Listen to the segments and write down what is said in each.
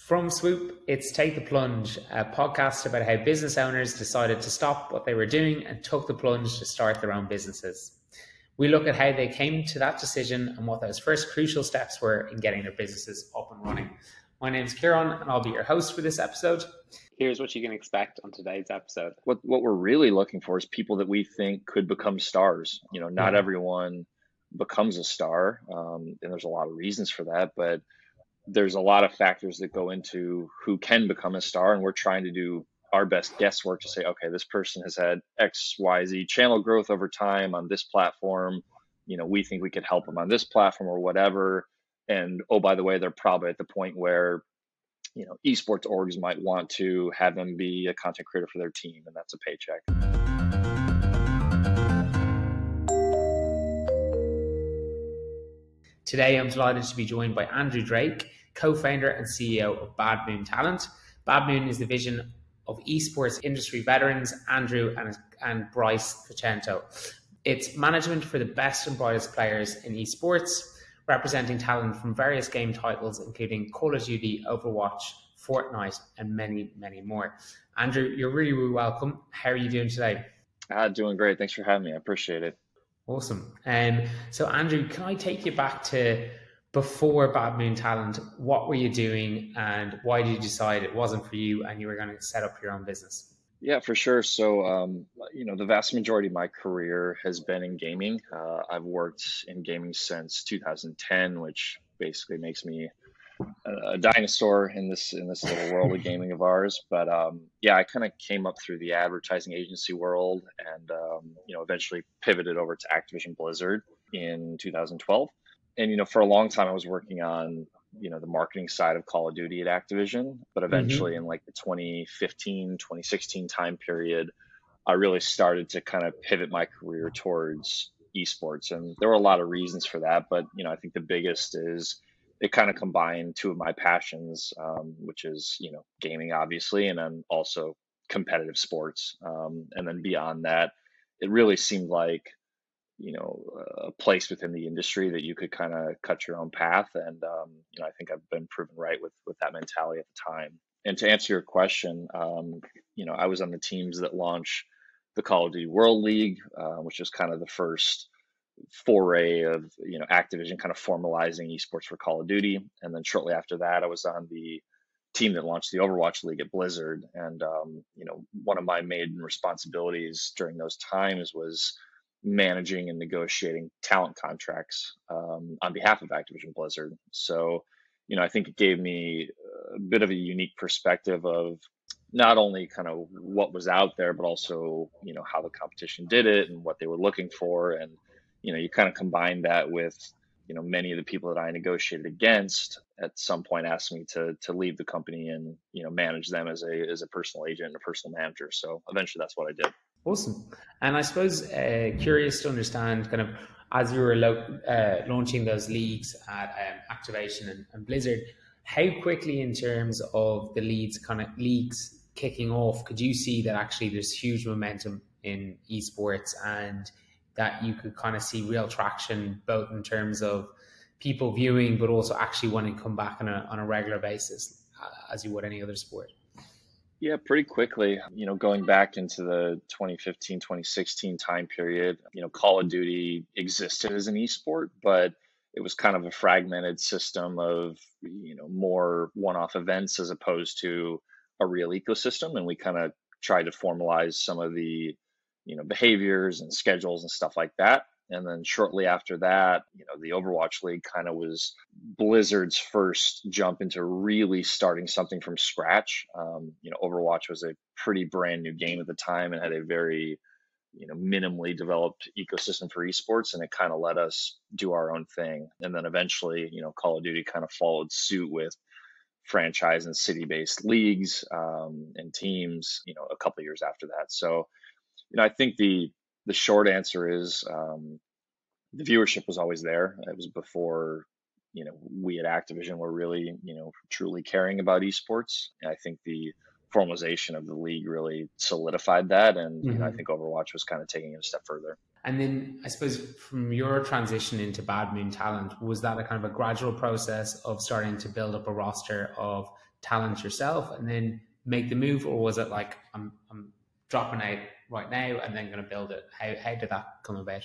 From Swoop, it's Take the Plunge, a podcast about how business owners decided to stop what they were doing and took the plunge to start their own businesses. We look at how they came to that decision and what those first crucial steps were in getting their businesses up and running. My name is Kieran, and I'll be your host for this episode. Here's what you can expect on today's episode. What what we're really looking for is people that we think could become stars. You know, not yeah. everyone becomes a star, um, and there's a lot of reasons for that, but there's a lot of factors that go into who can become a star, and we're trying to do our best guesswork to say, okay, this person has had X, Y, Z channel growth over time on this platform. You know, we think we could help them on this platform or whatever. And oh, by the way, they're probably at the point where, you know, esports orgs might want to have them be a content creator for their team, and that's a paycheck. Today, I'm delighted to be joined by Andrew Drake, co founder and CEO of Bad Moon Talent. Bad Moon is the vision of esports industry veterans, Andrew and, and Bryce Facento. It's management for the best and brightest players in esports, representing talent from various game titles, including Call of Duty, Overwatch, Fortnite, and many, many more. Andrew, you're really, really welcome. How are you doing today? Uh, doing great. Thanks for having me. I appreciate it. Awesome. Um, so, Andrew, can I take you back to before Bad Talent? What were you doing, and why did you decide it wasn't for you, and you were going to set up your own business? Yeah, for sure. So, um, you know, the vast majority of my career has been in gaming. Uh, I've worked in gaming since 2010, which basically makes me a, dinosaur in this in this little world of gaming of ours. But um, yeah, I kind of came up through the advertising agency world, and um, you know, eventually pivoted over to Activision Blizzard in 2012. And you know, for a long time, I was working on you know the marketing side of Call of Duty at Activision, but mm-hmm. eventually, mm-hmm. in like the 2015 2016 time period, I really started to kind of pivot my career towards esports, and there were a lot of reasons for that. But you know, I think the biggest is it kind of combined two of my passions, um, which is you know gaming, obviously, and then also competitive sports. Um, and then beyond that, it really seemed like you know a place within the industry that you could kind of cut your own path. And um, you know, I think I've been proven right with with that mentality at the time. And to answer your question, um, you know, I was on the teams that launched the Call of Duty World League, uh, which was kind of the first foray of you know Activision kind of formalizing esports for Call of Duty, and then shortly after that, I was on the team that launched the Overwatch League at Blizzard, and um, you know one of my main responsibilities during those times was managing and negotiating talent contracts um, on behalf of Activision Blizzard. So, you know, I think it gave me a bit of a unique perspective of not only kind of what was out there, but also you know how the competition did it and what they were looking for, and you know, you kind of combine that with, you know, many of the people that I negotiated against at some point asked me to to leave the company and you know manage them as a as a personal agent and a personal manager. So eventually, that's what I did. Awesome. And I suppose uh, curious to understand kind of as you were lo- uh, launching those leagues at um, Activision and, and, Blizzard, how quickly in terms of the leads kind of leagues kicking off, could you see that actually there's huge momentum in esports and that you could kind of see real traction both in terms of people viewing, but also actually wanting to come back on a, on a regular basis uh, as you would any other sport? Yeah, pretty quickly. You know, going back into the 2015, 2016 time period, you know, Call of Duty existed as an esport, but it was kind of a fragmented system of, you know, more one off events as opposed to a real ecosystem. And we kind of tried to formalize some of the you know behaviors and schedules and stuff like that and then shortly after that you know the overwatch league kind of was blizzard's first jump into really starting something from scratch. Um, you know overwatch was a pretty brand new game at the time and had a very you know minimally developed ecosystem for esports and it kind of let us do our own thing. And then eventually you know call of duty kind of followed suit with franchise and city based leagues um, and teams you know a couple years after that. So you know, I think the the short answer is um, the viewership was always there. It was before you know we at Activision were really you know truly caring about esports. And I think the formalization of the league really solidified that, and mm-hmm. you know, I think Overwatch was kind of taking it a step further. And then I suppose from your transition into Bad Moon Talent, was that a kind of a gradual process of starting to build up a roster of talent yourself and then make the move, or was it like I'm I'm dropping out right now and then going to build it? How how did that come about?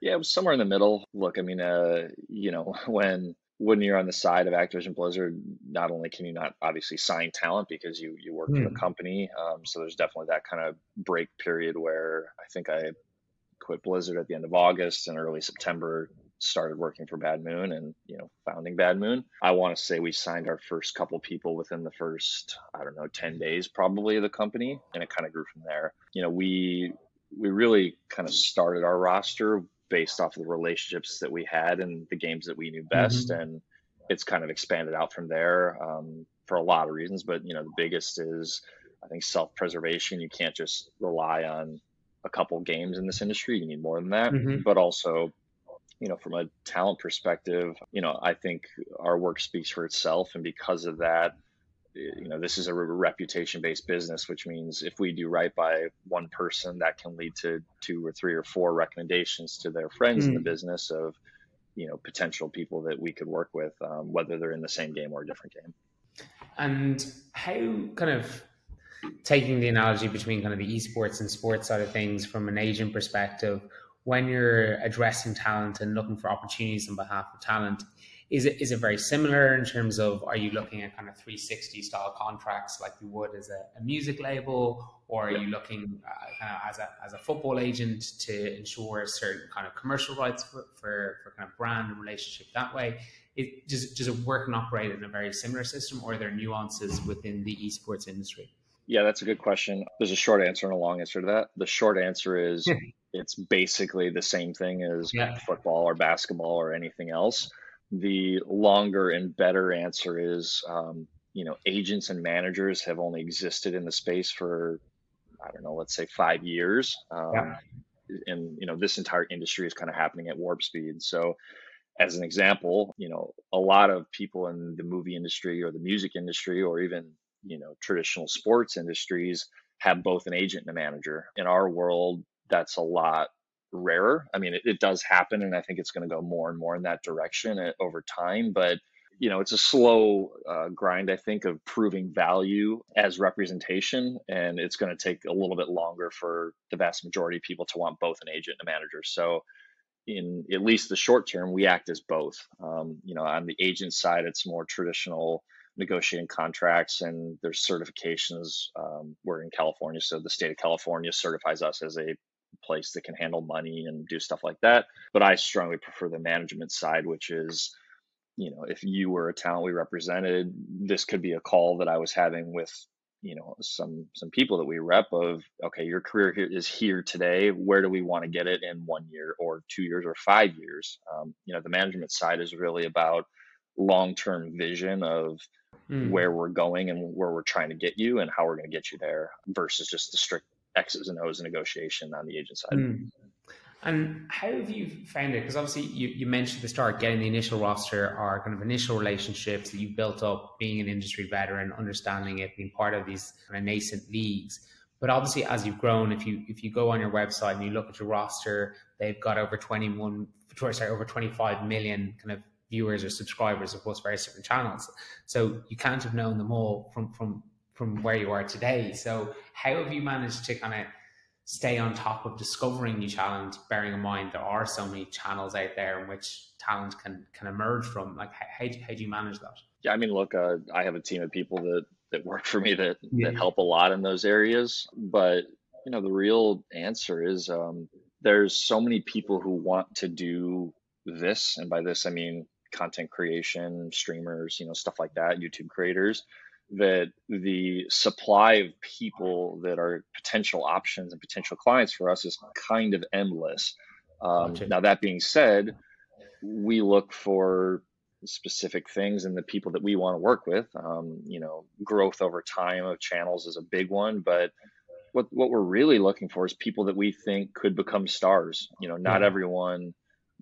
Yeah, it was somewhere in the middle. Look, I mean, uh, you know, when when you're on the side of Activision Blizzard, not only can you not obviously sign talent because you you work mm. for the hmm. company, um, so there's definitely that kind of break period where I think I quit Blizzard at the end of August and early September started working for Bad Moon and you know founding Bad Moon. I want to say we signed our first couple people within the first I don't know 10 days probably of the company and it kind of grew from there. You know, we we really kind of started our roster based off of the relationships that we had and the games that we knew best mm-hmm. and it's kind of expanded out from there um, for a lot of reasons but you know the biggest is i think self-preservation you can't just rely on a couple games in this industry you need more than that mm-hmm. but also you know from a talent perspective you know i think our work speaks for itself and because of that you know this is a reputation based business which means if we do right by one person that can lead to two or three or four recommendations to their friends mm. in the hmm. business of you know potential people that we could work with um, whether they're in the same game or a different game and how kind of taking the analogy between kind of the esports and sports side of things from an agent perspective when you're addressing talent and looking for opportunities on behalf of talent is it is it very similar in terms of are you looking at kind of 360 style contracts like you would as a, a music label, or are you looking uh, kind of as a as a football agent to ensure certain kind of commercial rights for, for, for kind of brand and relationship that way? It, does, does it work and operate in a very similar system, or are there nuances within the esports industry? Yeah, that's a good question. There's a short answer and a long answer to that. The short answer is it's basically the same thing as yeah. football or basketball or anything else the longer and better answer is um, you know agents and managers have only existed in the space for i don't know let's say five years um, yeah. and you know this entire industry is kind of happening at warp speed so as an example you know a lot of people in the movie industry or the music industry or even you know traditional sports industries have both an agent and a manager in our world that's a lot rarer. I mean, it, it does happen, and I think it's going to go more and more in that direction uh, over time. But you know, it's a slow uh, grind, I think, of proving value as representation, and it's going to take a little bit longer for the vast majority of people to want both an agent and a manager. So, in at least the short term, we act as both. Um, you know, on the agent side, it's more traditional negotiating contracts and there's certifications. Um, we're in California, so the state of California certifies us as a place that can handle money and do stuff like that. But I strongly prefer the management side, which is, you know, if you were a talent we represented, this could be a call that I was having with, you know, some some people that we rep of, okay, your career here is here today. Where do we want to get it in one year or two years or five years? Um, you know, the management side is really about long term vision of mm. where we're going and where we're trying to get you and how we're going to get you there versus just the strict X's and O's negotiation on the agent side. Mm. And how have you found it? Because obviously you, you mentioned at the start getting the initial roster or kind of initial relationships that you built up being an industry veteran, understanding it, being part of these kind of nascent leagues. But obviously as you've grown, if you if you go on your website and you look at your roster, they've got over 21 sorry, over 25 million kind of viewers or subscribers across various different channels. So you can't have known them all from from from where you are today. So how have you managed to kind of stay on top of discovering new talent, bearing in mind there are so many channels out there in which talent can can emerge from? Like how, how, do, how do you manage that? Yeah, I mean, look, uh, I have a team of people that that work for me that yeah. that help a lot in those areas, but you know, the real answer is um, there's so many people who want to do this, and by this I mean content creation, streamers, you know, stuff like that, YouTube creators that the supply of people that are potential options and potential clients for us is kind of endless. Um, Now, that being said, we look for specific things and the people that we want to work with. Um, you know, growth over time of channels is a big one, but what what we're really looking for is people that we think could become stars. You know, not yeah. everyone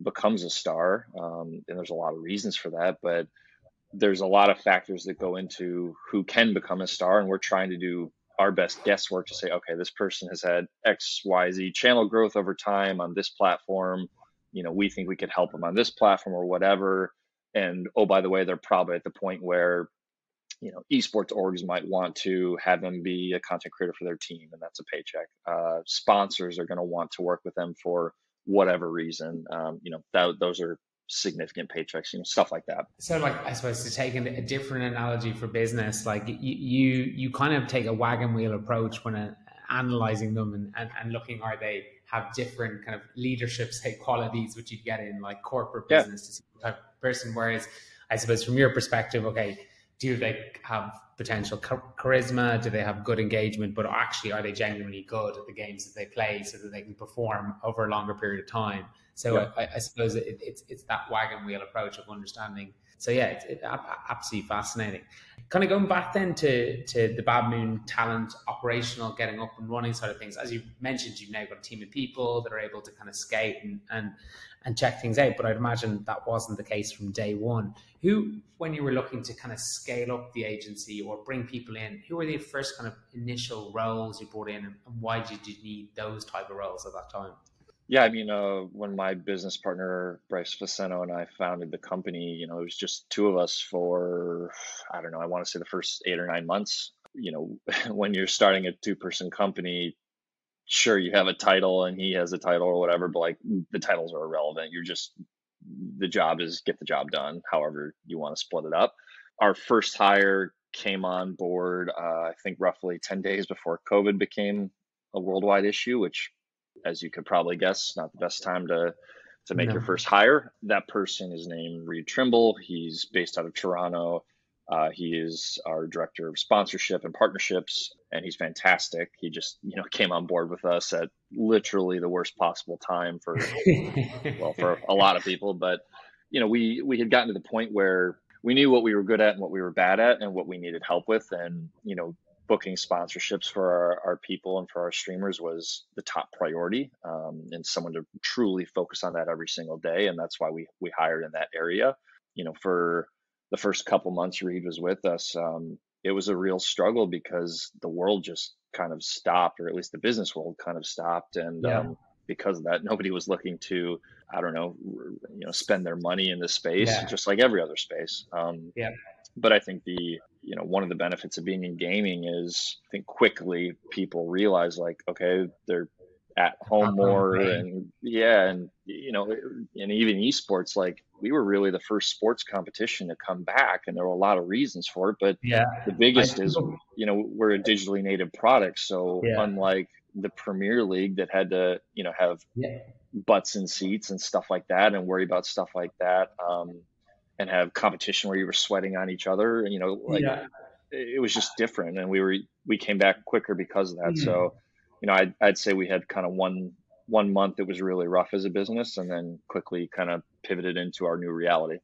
becomes a star, um, and there's a lot of reasons for that, but there's a lot of factors that go into who can become a star and we're trying to do our best guesswork to say okay this person has had x y z channel growth over time on this platform you know we think we could help them on this platform or whatever and oh by the way they're probably at the point where you know, esports orgs might want to have them be a content creator for their team, and that's a paycheck. Uh, sponsors are going to want to work with them for whatever reason. Um, you know, that, those are significant paychecks, you know, stuff like that. So, like, I suppose to take a different analogy for business, like you you, you kind of take a wagon wheel approach when uh, analyzing them and, and, and looking are they have different kind of leadership say qualities which you get in like corporate business yeah. to see type of person. Whereas, I suppose from your perspective, okay, do they have potential charisma? Do they have good engagement? But actually, are they genuinely good at the games that they play so that they can perform over a longer period of time? So yeah. I, I, suppose it, it's it's that wagon wheel approach of understanding. So yeah, it's it, absolutely fascinating. Kind of going back then to to the Bad Moon talent operational, getting up and running side of things. As you mentioned, you've now got a team of people that are able to kind of skate and and and check things out. But I'd imagine that wasn't the case from day one. Who, when you were looking to kind of scale up the agency or bring people in, who were the first kind of initial roles you brought in, and why did you need those type of roles at that time? Yeah, I mean, uh, when my business partner Bryce Faceno and I founded the company, you know, it was just two of us for I don't know, I want to say the first eight or nine months. You know, when you're starting a two-person company, sure you have a title and he has a title or whatever, but like the titles are irrelevant. You're just the job is get the job done, however you want to split it up. Our first hire came on board, uh, I think roughly 10 days before COVID became a worldwide issue, which, as you could probably guess, not the best time to to make no. your first hire. That person is named Reed Trimble. He's based out of Toronto. Uh, he is our director of sponsorship and partnerships, and he's fantastic. He just, you know, came on board with us at literally the worst possible time for, well, for a lot of people. But you know, we we had gotten to the point where we knew what we were good at and what we were bad at, and what we needed help with, and you know, booking sponsorships for our, our people and for our streamers was the top priority, um, and someone to truly focus on that every single day, and that's why we we hired in that area. You know, for the first couple months Reed was with us, um, it was a real struggle because the world just kind of stopped, or at least the business world kind of stopped, and yeah. um, because of that, nobody was looking to, I don't know, you know, spend their money in this space, yeah. just like every other space. Um, yeah. But I think the, you know, one of the benefits of being in gaming is, I think quickly people realize like, okay, they're at home more and yeah and you know and even esports like we were really the first sports competition to come back and there were a lot of reasons for it but yeah the biggest is you know we're a digitally native product so yeah. unlike the premier league that had to you know have yeah. butts and seats and stuff like that and worry about stuff like that um, and have competition where you were sweating on each other and you know like yeah. it was just different and we were we came back quicker because of that mm-hmm. so you know, I'd, I'd say we had kind of one one month that was really rough as a business, and then quickly kind of pivoted into our new reality.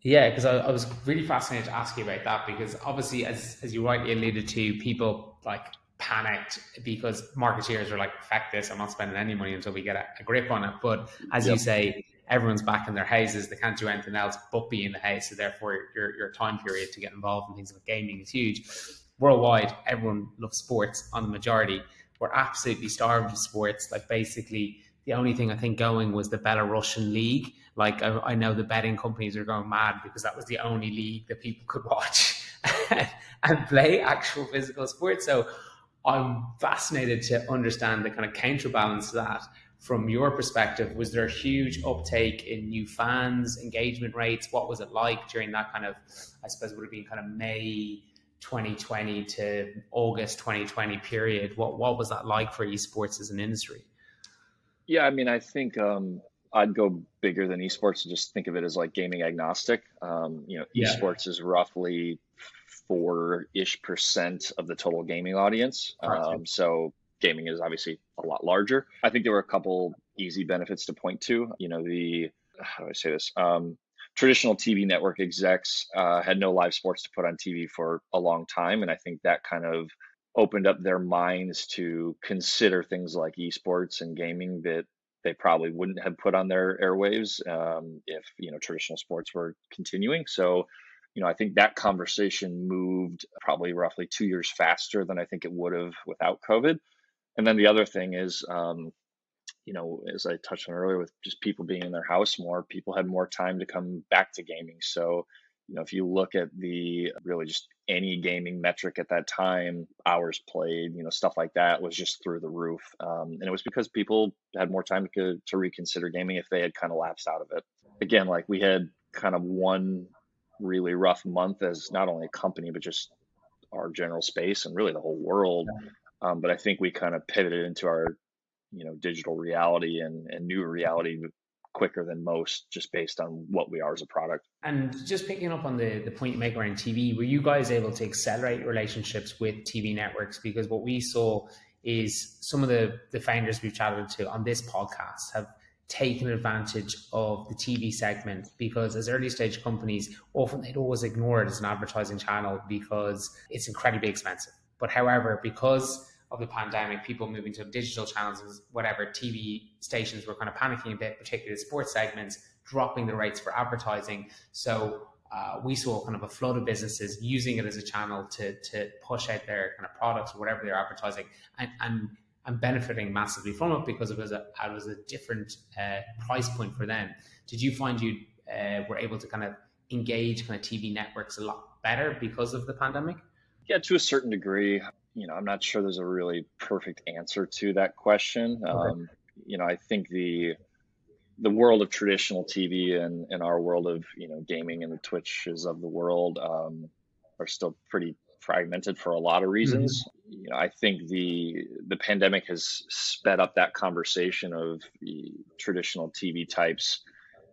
Yeah, because I, I, was really fascinated to ask you about that because obviously, as as you rightly alluded to, people like panicked because marketeers were like, "Fact this, I'm not spending any money until we get a, a grip on it." But as yep. you say, everyone's back in their houses; they can't do anything else but be in the house. So therefore, your your time period to get involved in things like gaming is huge. Worldwide, everyone loves sports on the majority we're absolutely starved of sports. Like basically, the only thing I think going was the Belarusian league. Like I, I know the betting companies are going mad because that was the only league that people could watch and play actual physical sports. So I'm fascinated to understand the kind of counterbalance to that from your perspective. Was there a huge uptake in new fans, engagement rates? What was it like during that kind of, I suppose, would have been kind of May 2020 to August 2020 period. What what was that like for esports as an industry? Yeah, I mean, I think um, I'd go bigger than esports and just think of it as like gaming agnostic. Um, you know, yeah. esports is roughly four ish percent of the total gaming audience. Um, so gaming is obviously a lot larger. I think there were a couple easy benefits to point to. You know, the how do I say this? Um, traditional TV network execs uh, had no live sports to put on TV for a long time, and I think that kind of opened up their minds to consider things like esports and gaming that they probably wouldn't have put on their airwaves um, if you know traditional sports were continuing. So, you know, I think that conversation moved probably roughly two years faster than I think it would have without COVID. And then the other thing is, um, you know, as I touched on earlier, with just people being in their house more, people had more time to come back to gaming. So, you know, if you look at the really just any gaming metric at that time, hours played, you know, stuff like that was just through the roof. Um, and it was because people had more time to, to reconsider gaming if they had kind of lapsed out of it. Again, like we had kind of one really rough month as not only a company, but just our general space and really the whole world. Um, but I think we kind of pivoted into our, you know, digital reality and, and new reality quicker than most just based on what we are as a product. And just picking up on the, the point you make around TV, were you guys able to accelerate relationships with TV networks? Because what we saw is some of the, the founders we've chatted to on this podcast have taken advantage of the TV segment because as early stage companies, often they'd always ignore it as an advertising channel because it's incredibly expensive. But however, because of the pandemic, people moving to digital channels, whatever TV stations were kind of panicking a bit, particularly sports segments, dropping the rates for advertising. So uh, we saw kind of a flood of businesses using it as a channel to to push out their kind of products or whatever they're advertising, and and, and benefiting massively from it because it was a it was a different uh, price point for them. Did you find you uh, were able to kind of engage kind of TV networks a lot better because of the pandemic? Yeah, to a certain degree you know, I'm not sure there's a really perfect answer to that question. Okay. Um, you know, I think the the world of traditional TV and, and our world of you know gaming and the Twitches of the world um, are still pretty fragmented for a lot of reasons. Mm-hmm. You know, I think the the pandemic has sped up that conversation of traditional TV types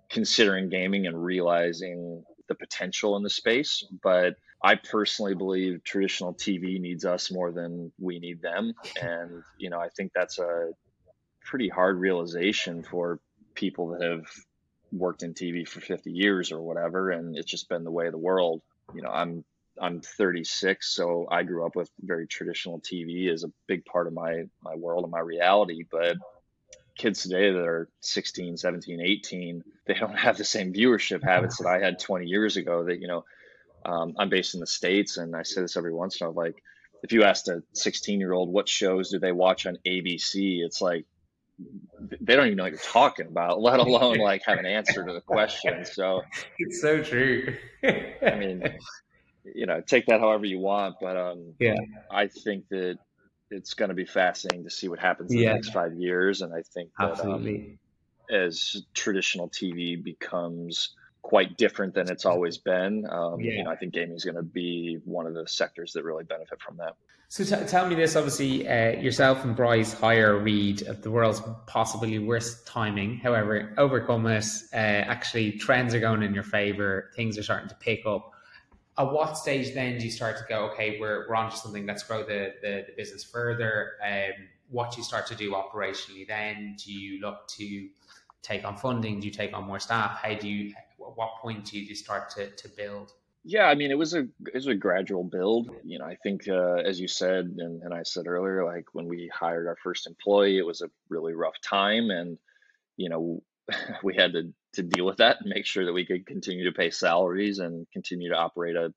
considering gaming and realizing the potential in the space, but I personally believe traditional TV needs us more than we need them. And, you know, I think that's a pretty hard realization for people that have worked in TV for 50 years or whatever. And it's just been the way of the world. You know, I'm, I'm 36, so I grew up with very traditional TV as a big part of my, my world and my reality. But kids today that are 16, 17, 18, they don't have the same viewership habits that I had 20 years ago that, you know, um, I'm based in the States, and I say this every once in a while. Like, if you asked a 16 year old what shows do they watch on ABC, it's like they don't even know what you're talking about, let alone like have an answer to the question. So it's so true. I mean, you know, take that however you want, but um, yeah, I think that it's going to be fascinating to see what happens in yeah. the next five years, and I think that um, as traditional TV becomes quite different than it's always been. Um, yeah. You know, I think gaming is going to be one of the sectors that really benefit from that. So t- tell me this: obviously, uh, yourself and Bryce hire Reed at the world's possibly worst timing. However, overcome it. Uh, actually, trends are going in your favor. Things are starting to pick up. At what stage then do you start to go? Okay, we're we're onto something. Let's grow the the, the business further. Um, what do you start to do operationally? Then do you look to take on funding? Do you take on more staff? How do you at what point do you start to, to build? Yeah, I mean, it was a it was a gradual build. You know, I think uh, as you said and, and I said earlier, like when we hired our first employee, it was a really rough time, and you know, we had to to deal with that and make sure that we could continue to pay salaries and continue to operate a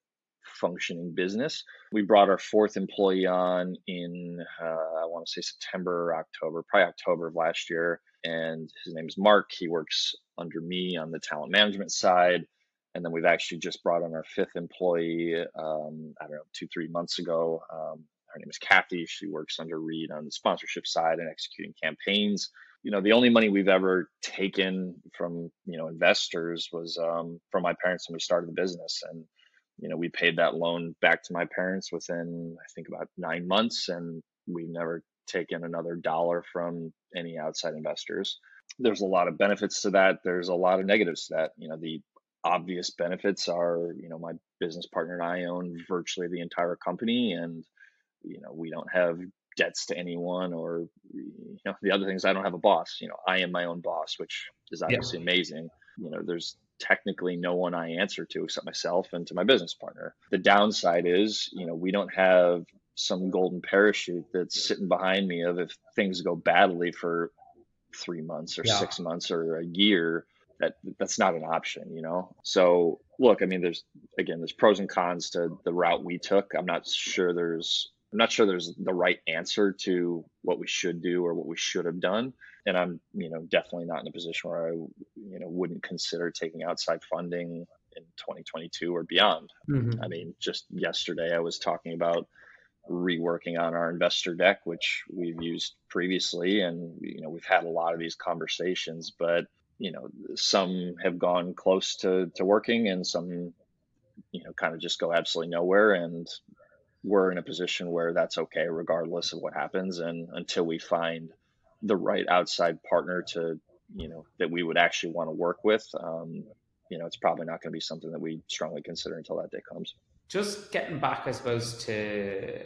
functioning business. We brought our fourth employee on in uh, I want to say September October, probably October of last year, and his name is Mark. He works under me on the talent management side. And then we've actually just brought on our fifth employee, um, I don't know, two, three months ago. Um, her name is Kathy. She works under Reed on the sponsorship side and executing campaigns. You know, the only money we've ever taken from, you know, investors was um, from my parents when we started the business. And, you know, we paid that loan back to my parents within, I think, about nine months. And we've never taken another dollar from any outside investors there's a lot of benefits to that. There's a lot of negatives to that. You know, the obvious benefits are, you know, my business partner and I own virtually the entire company, and you know, we don't have debts to anyone, or you know, the other things. I don't have a boss. You know, I am my own boss, which is obviously yeah. amazing. You know, there's technically no one I answer to except myself and to my business partner. The downside is, you know, we don't have some golden parachute that's sitting behind me of if things go badly for three months or yeah. six months or a year that that's not an option you know so look i mean there's again there's pros and cons to the route we took i'm not sure there's i'm not sure there's the right answer to what we should do or what we should have done and i'm you know definitely not in a position where i you know wouldn't consider taking outside funding in 2022 or beyond. Mm-hmm. I mean, just yesterday I was talking about reworking on our investor deck, which we've used previously, and you know we've had a lot of these conversations, but you know some have gone close to to working, and some you know kind of just go absolutely nowhere, and we're in a position where that's okay regardless of what happens, and until we find the right outside partner to you know that we would actually want to work with. Um, you know, it's probably not going to be something that we strongly consider until that day comes just getting back, I suppose, to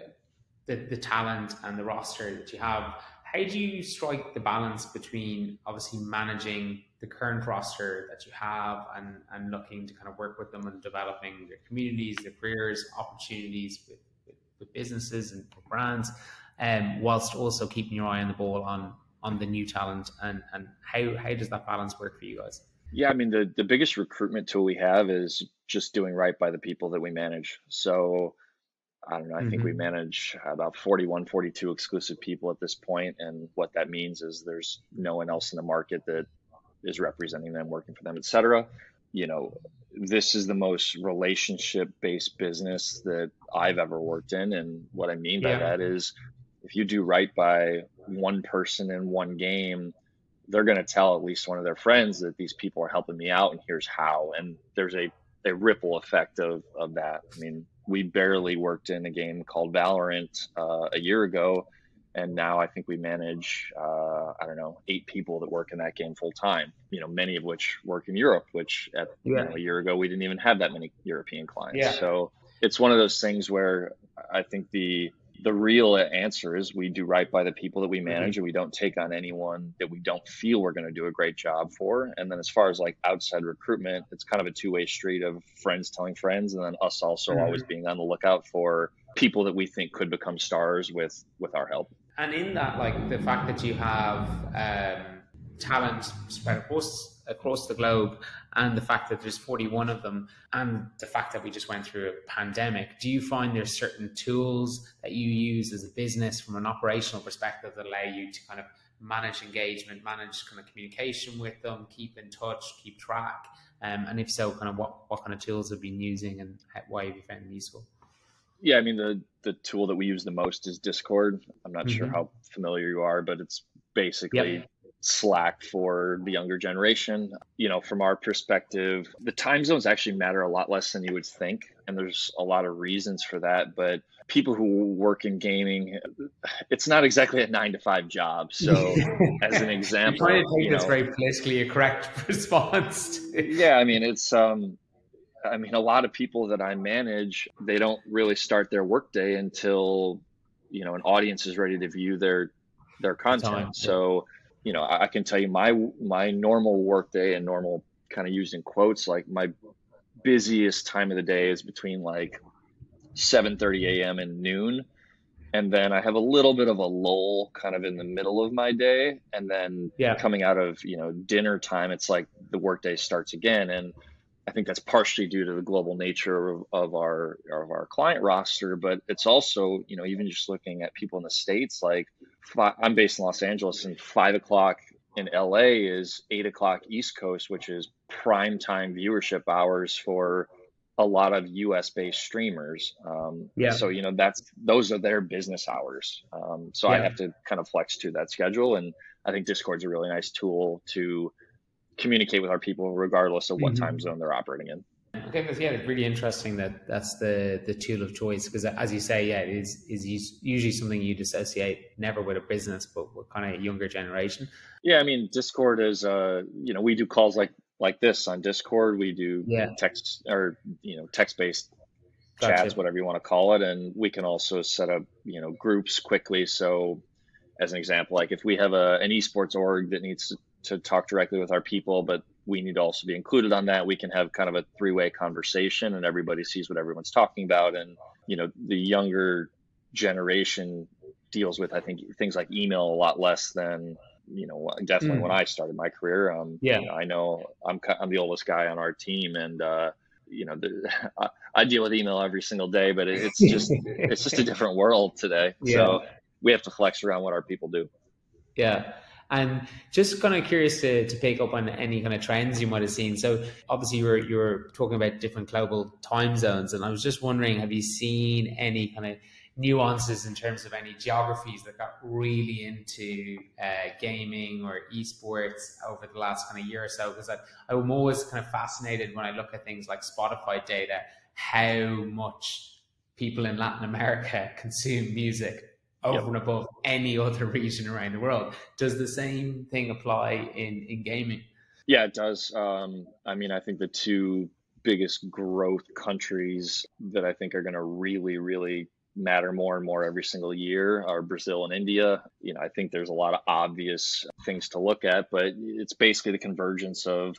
the, the talent and the roster that you have, how do you strike the balance between obviously managing the current roster that you have and, and looking to kind of work with them and developing their communities, their careers, opportunities with, with, with businesses and brands, um, whilst also keeping your eye on the ball on on the new talent and, and how, how does that balance work for you guys? Yeah, I mean the the biggest recruitment tool we have is just doing right by the people that we manage. So I don't know, I mm-hmm. think we mm-hmm. manage about 41, 42 exclusive people at this point and what that means is there's no one else in the market that is representing them, working for them, etc. You know, this is the most relationship based business that I've ever worked in and what I mean by yeah. that is if you do right by one person in one game, they're going to tell at least one of their friends that these people are helping me out and here's how and there's a, a ripple effect of, of that i mean we barely worked in a game called valorant uh, a year ago and now i think we manage uh, i don't know eight people that work in that game full time you know many of which work in europe which at yeah. you know, a year ago we didn't even have that many european clients yeah. so it's one of those things where i think the the real answer is we do right by the people that we mm-hmm. manage mm-hmm. and we don't take on anyone that we don't feel we're going to do a great job for and then as far as like outside recruitment it's kind of a two-way street of friends telling friends and then us also mm-hmm. always being on the lookout for people that we think could become stars with with our help and in that like the fact that you have um, talent spread across across the globe and the fact that there's 41 of them and the fact that we just went through a pandemic do you find there's certain tools that you use as a business from an operational perspective that allow you to kind of manage engagement manage kind of communication with them keep in touch keep track? Um, and if so kind of what, what kind of tools have you been using and why have you found them useful? Yeah i mean the the tool that we use the most is discord. I'm not mm-hmm. sure how familiar you are but it's basically yep slack for the younger generation. You know, from our perspective, the time zones actually matter a lot less than you would think. And there's a lot of reasons for that. But people who work in gaming, it's not exactly a nine to five job. So, as an example, take you know, very politically a correct response. yeah, I mean, it's, um, I mean, a lot of people that I manage, they don't really start their workday until, you know, an audience is ready to view their their content. Time. So, you know, I, I can tell you my my normal workday and normal kind of using quotes like my busiest time of the day is between like 7:30 a.m. and noon and then I have a little bit of a lull kind of in the middle of my day and then yeah. coming out of you know dinner time it's like the workday starts again and I think that's partially due to the global nature of, of our of our client roster but it's also you know even just looking at people in the states like five, I'm based in Los Angeles, and five o'clock in LA is eight o'clock East Coast, which is prime time viewership hours for a lot of US based streamers. Um, yeah. So, you know, that's, those are their business hours. Um, so yeah. I have to kind of flex to that schedule. And I think Discord's a really nice tool to communicate with our people regardless of what mm-hmm. time zone they're operating in. Okay, but yeah, it's really interesting that that's the the tool of choice because, as you say, yeah, it is is usually something you'd associate never with a business, but with kind of a younger generation. Yeah, I mean, Discord is, uh, you know, we do calls like like this on Discord. We do yeah. text or you know text based gotcha. chats, whatever you want to call it, and we can also set up you know groups quickly. So, as an example, like if we have a an esports org that needs to, to talk directly with our people, but we need to also be included on that. We can have kind of a three way conversation and everybody sees what everyone's talking about. And, you know, the younger generation deals with, I think, things like email a lot less than, you know, definitely mm. when I started my career. Um, yeah. You know, I know I'm, I'm the oldest guy on our team and, uh, you know, the, I, I, deal with email every single day, but it, it's just, it's just a different world today. Yeah. So we have to flex around what our people do. Yeah. And just kind of curious to, to pick up on any kind of trends you might have seen. So obviously you were you were talking about different global time zones, and I was just wondering, have you seen any kind of nuances in terms of any geographies that got really into uh, gaming or esports over the last kind of year or so? Because I'm always kind of fascinated when I look at things like Spotify data, how much people in Latin America consume music over yep. and above any other region around the world. Does the same thing apply in, in gaming? Yeah, it does. Um, I mean, I think the two biggest growth countries that I think are going to really, really matter more and more every single year are Brazil and India. You know, I think there's a lot of obvious things to look at, but it's basically the convergence of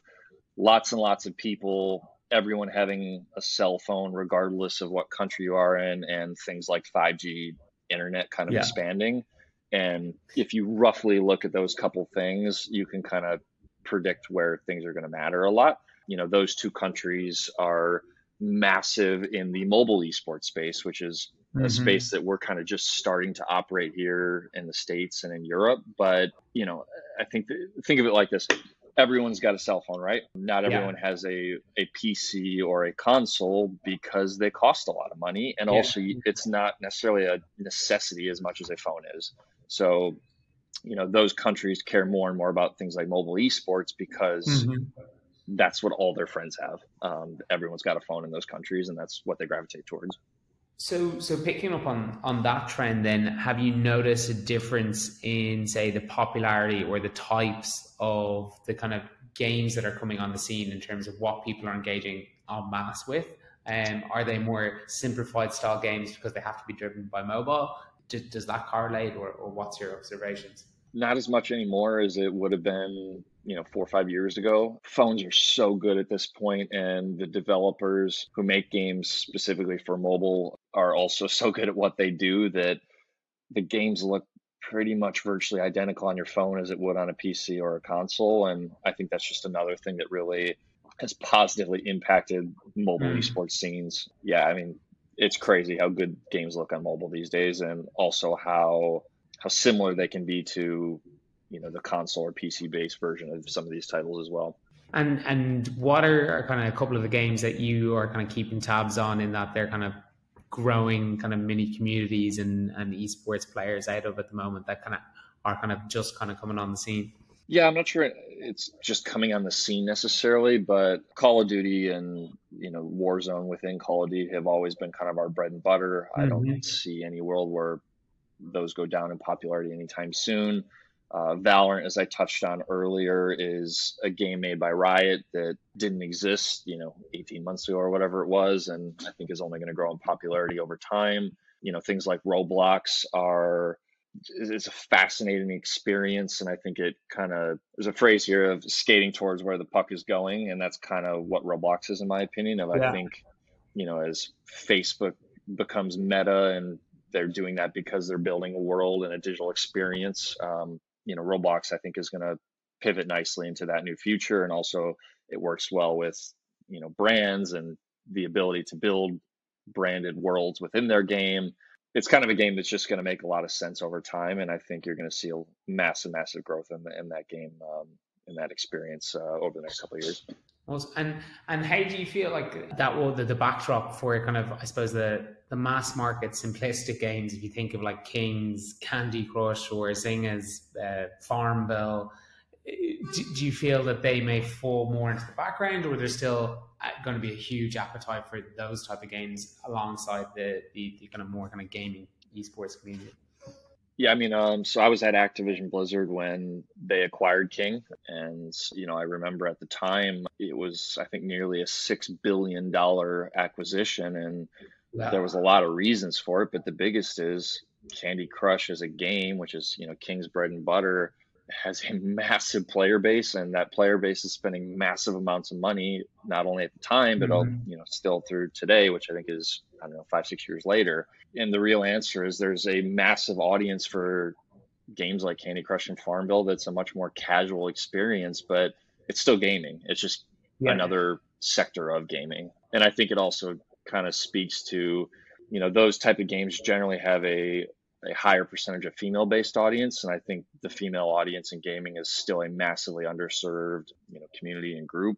lots and lots of people, everyone having a cell phone, regardless of what country you are in, and things like 5G internet kind of yeah. expanding. And if you roughly look at those couple things, you can kind of predict where things are going to matter a lot. You know, those two countries are massive in the mobile esports space, which is mm-hmm. a space that we're kind of just starting to operate here in the States and in Europe. But, you know, I think, think of it like this everyone's got a cell phone, right? Not everyone yeah. has a, a PC or a console because they cost a lot of money. And yeah. also, it's not necessarily a necessity as much as a phone is. So, you know, those countries care more and more about things like mobile esports because mm-hmm. that's what all their friends have. Um, everyone's got a phone in those countries, and that's what they gravitate towards. So, so picking up on on that trend, then have you noticed a difference in, say, the popularity or the types of the kind of games that are coming on the scene in terms of what people are engaging en masse with? Um, are they more simplified style games because they have to be driven by mobile? Does, does that correlate, or, or what's your observations? Not as much anymore as it would have been you know four or five years ago phones are so good at this point and the developers who make games specifically for mobile are also so good at what they do that the games look pretty much virtually identical on your phone as it would on a pc or a console and i think that's just another thing that really has positively impacted mobile mm. esports scenes yeah i mean it's crazy how good games look on mobile these days and also how how similar they can be to you know the console or PC based version of some of these titles as well. And and what are kind of a couple of the games that you are kind of keeping tabs on in that they're kind of growing kind of mini communities and and esports players out of at the moment that kind of are kind of just kind of coming on the scene? Yeah, I'm not sure it's just coming on the scene necessarily, but Call of Duty and you know Warzone within Call of Duty have always been kind of our bread and butter. Mm-hmm. I don't mm-hmm. see any world where those go down in popularity anytime soon. Uh, Valorant, as I touched on earlier, is a game made by Riot that didn't exist, you know, 18 months ago or whatever it was, and I think is only going to grow in popularity over time. You know, things like Roblox are it's a fascinating experience, and I think it kind of there's a phrase here of skating towards where the puck is going, and that's kind of what Roblox is, in my opinion. Of yeah. I think, you know, as Facebook becomes meta and they're doing that because they're building a world and a digital experience. Um, you know, Roblox I think is going to pivot nicely into that new future, and also it works well with you know brands and the ability to build branded worlds within their game. It's kind of a game that's just going to make a lot of sense over time, and I think you're going to see a massive, massive growth in, the, in that game, um, in that experience uh, over the next couple of years. And and how do you feel like that will the, the backdrop for kind of I suppose the the mass market simplistic games if you think of like Kings, Candy Crush, or Zynga's uh, Farmville, do, do, you feel that they may fall more into the background, or there's still uh, going to be a huge appetite for those type of games alongside the the, the kind of more kind of gaming esports community? Yeah, I mean, um, so I was at Activision Blizzard when they acquired King, and you know, I remember at the time it was, I think, nearly a six billion dollar acquisition, and wow. there was a lot of reasons for it. But the biggest is Candy Crush as a game, which is you know King's bread and butter, has a massive player base, and that player base is spending massive amounts of money, not only at the time, but mm-hmm. you know, still through today, which I think is I don't know five six years later and the real answer is there's a massive audience for games like Candy Crush and Farmville that's a much more casual experience, but it's still gaming. It's just yeah. another sector of gaming. And I think it also kind of speaks to, you know, those type of games generally have a a higher percentage of female based audience. And I think the female audience in gaming is still a massively underserved, you know, community and group.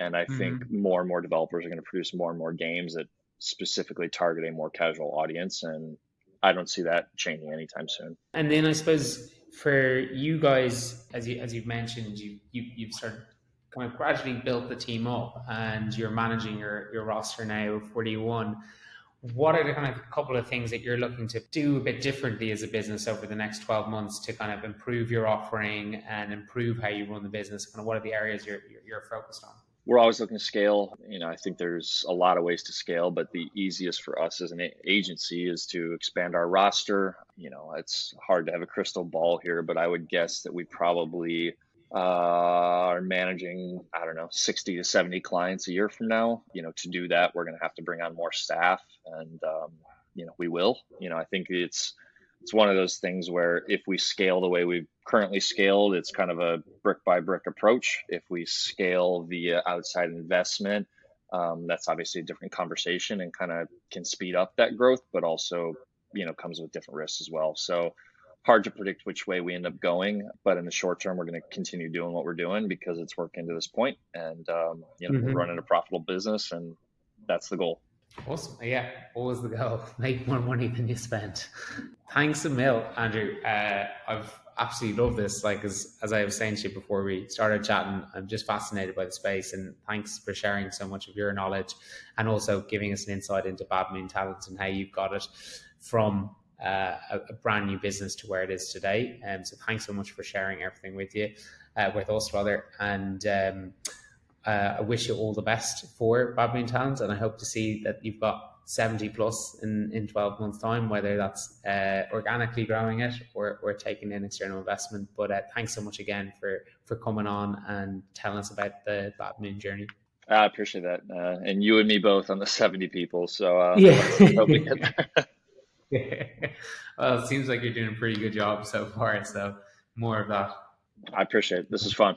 And I mm-hmm. think more and more developers are going to produce more and more games that specifically target a more casual audience. And I don't see that changing anytime soon. And then I suppose for you guys, as you as you've mentioned, you, you you've started kind of gradually built the team up and you're managing your, your roster now of 41 what are the kind of couple of things that you're looking to do a bit differently as a business over the next 12 months to kind of improve your offering and improve how you run the business? Kind of what are the areas you're, you're focused on? We're always looking to scale. You know i think there's a lot of ways to scale but the easiest for us as an agency is to expand our roster. You know it's hard to have a crystal ball here but i would guess that we probably uh, are managing, I don't know, 60 to 70 clients a year from now. You know, to do that, we're going to have to bring on more staff, and um, you know, we will. You know, I think it's it's one of those things where if we scale the way we've currently scaled, it's kind of a brick by brick approach. If we scale via outside investment, um, that's obviously a different conversation and kind of can speed up that growth, but also you know comes with different risks as well. So hard to predict which way we end up going. But in the short term, we're going to continue doing what we're doing because it's working to this point, and um, you know, mm-hmm. we're running a profitable business, and that's the goal. Awesome. Yeah, always the goal. Make more money than you spend. Thanks a mil, Andrew. Uh, I've absolutely loved this. Like as as I was saying to you before we started chatting, I'm just fascinated by the space, and thanks for sharing so much of your knowledge, and also giving us an insight into Bad Moon Talents and how you've got it from uh, a, a, brand new business to where it is today. Um, so thanks so much for sharing everything with you, uh, with us rather. And um, uh, I wish you all the best for Bad Moon Talents, and I hope to see that you've got 70 plus in, in 12 months time, whether that's uh, organically growing it or, or taking in external investment. But uh, thanks so much again for, for coming on and telling us about the Bad Moon journey. I appreciate that. Uh, and you and me both on the 70 people. So yeah. well, it seems like you're doing a pretty good job so far. So more of that. I appreciate it. This is fun.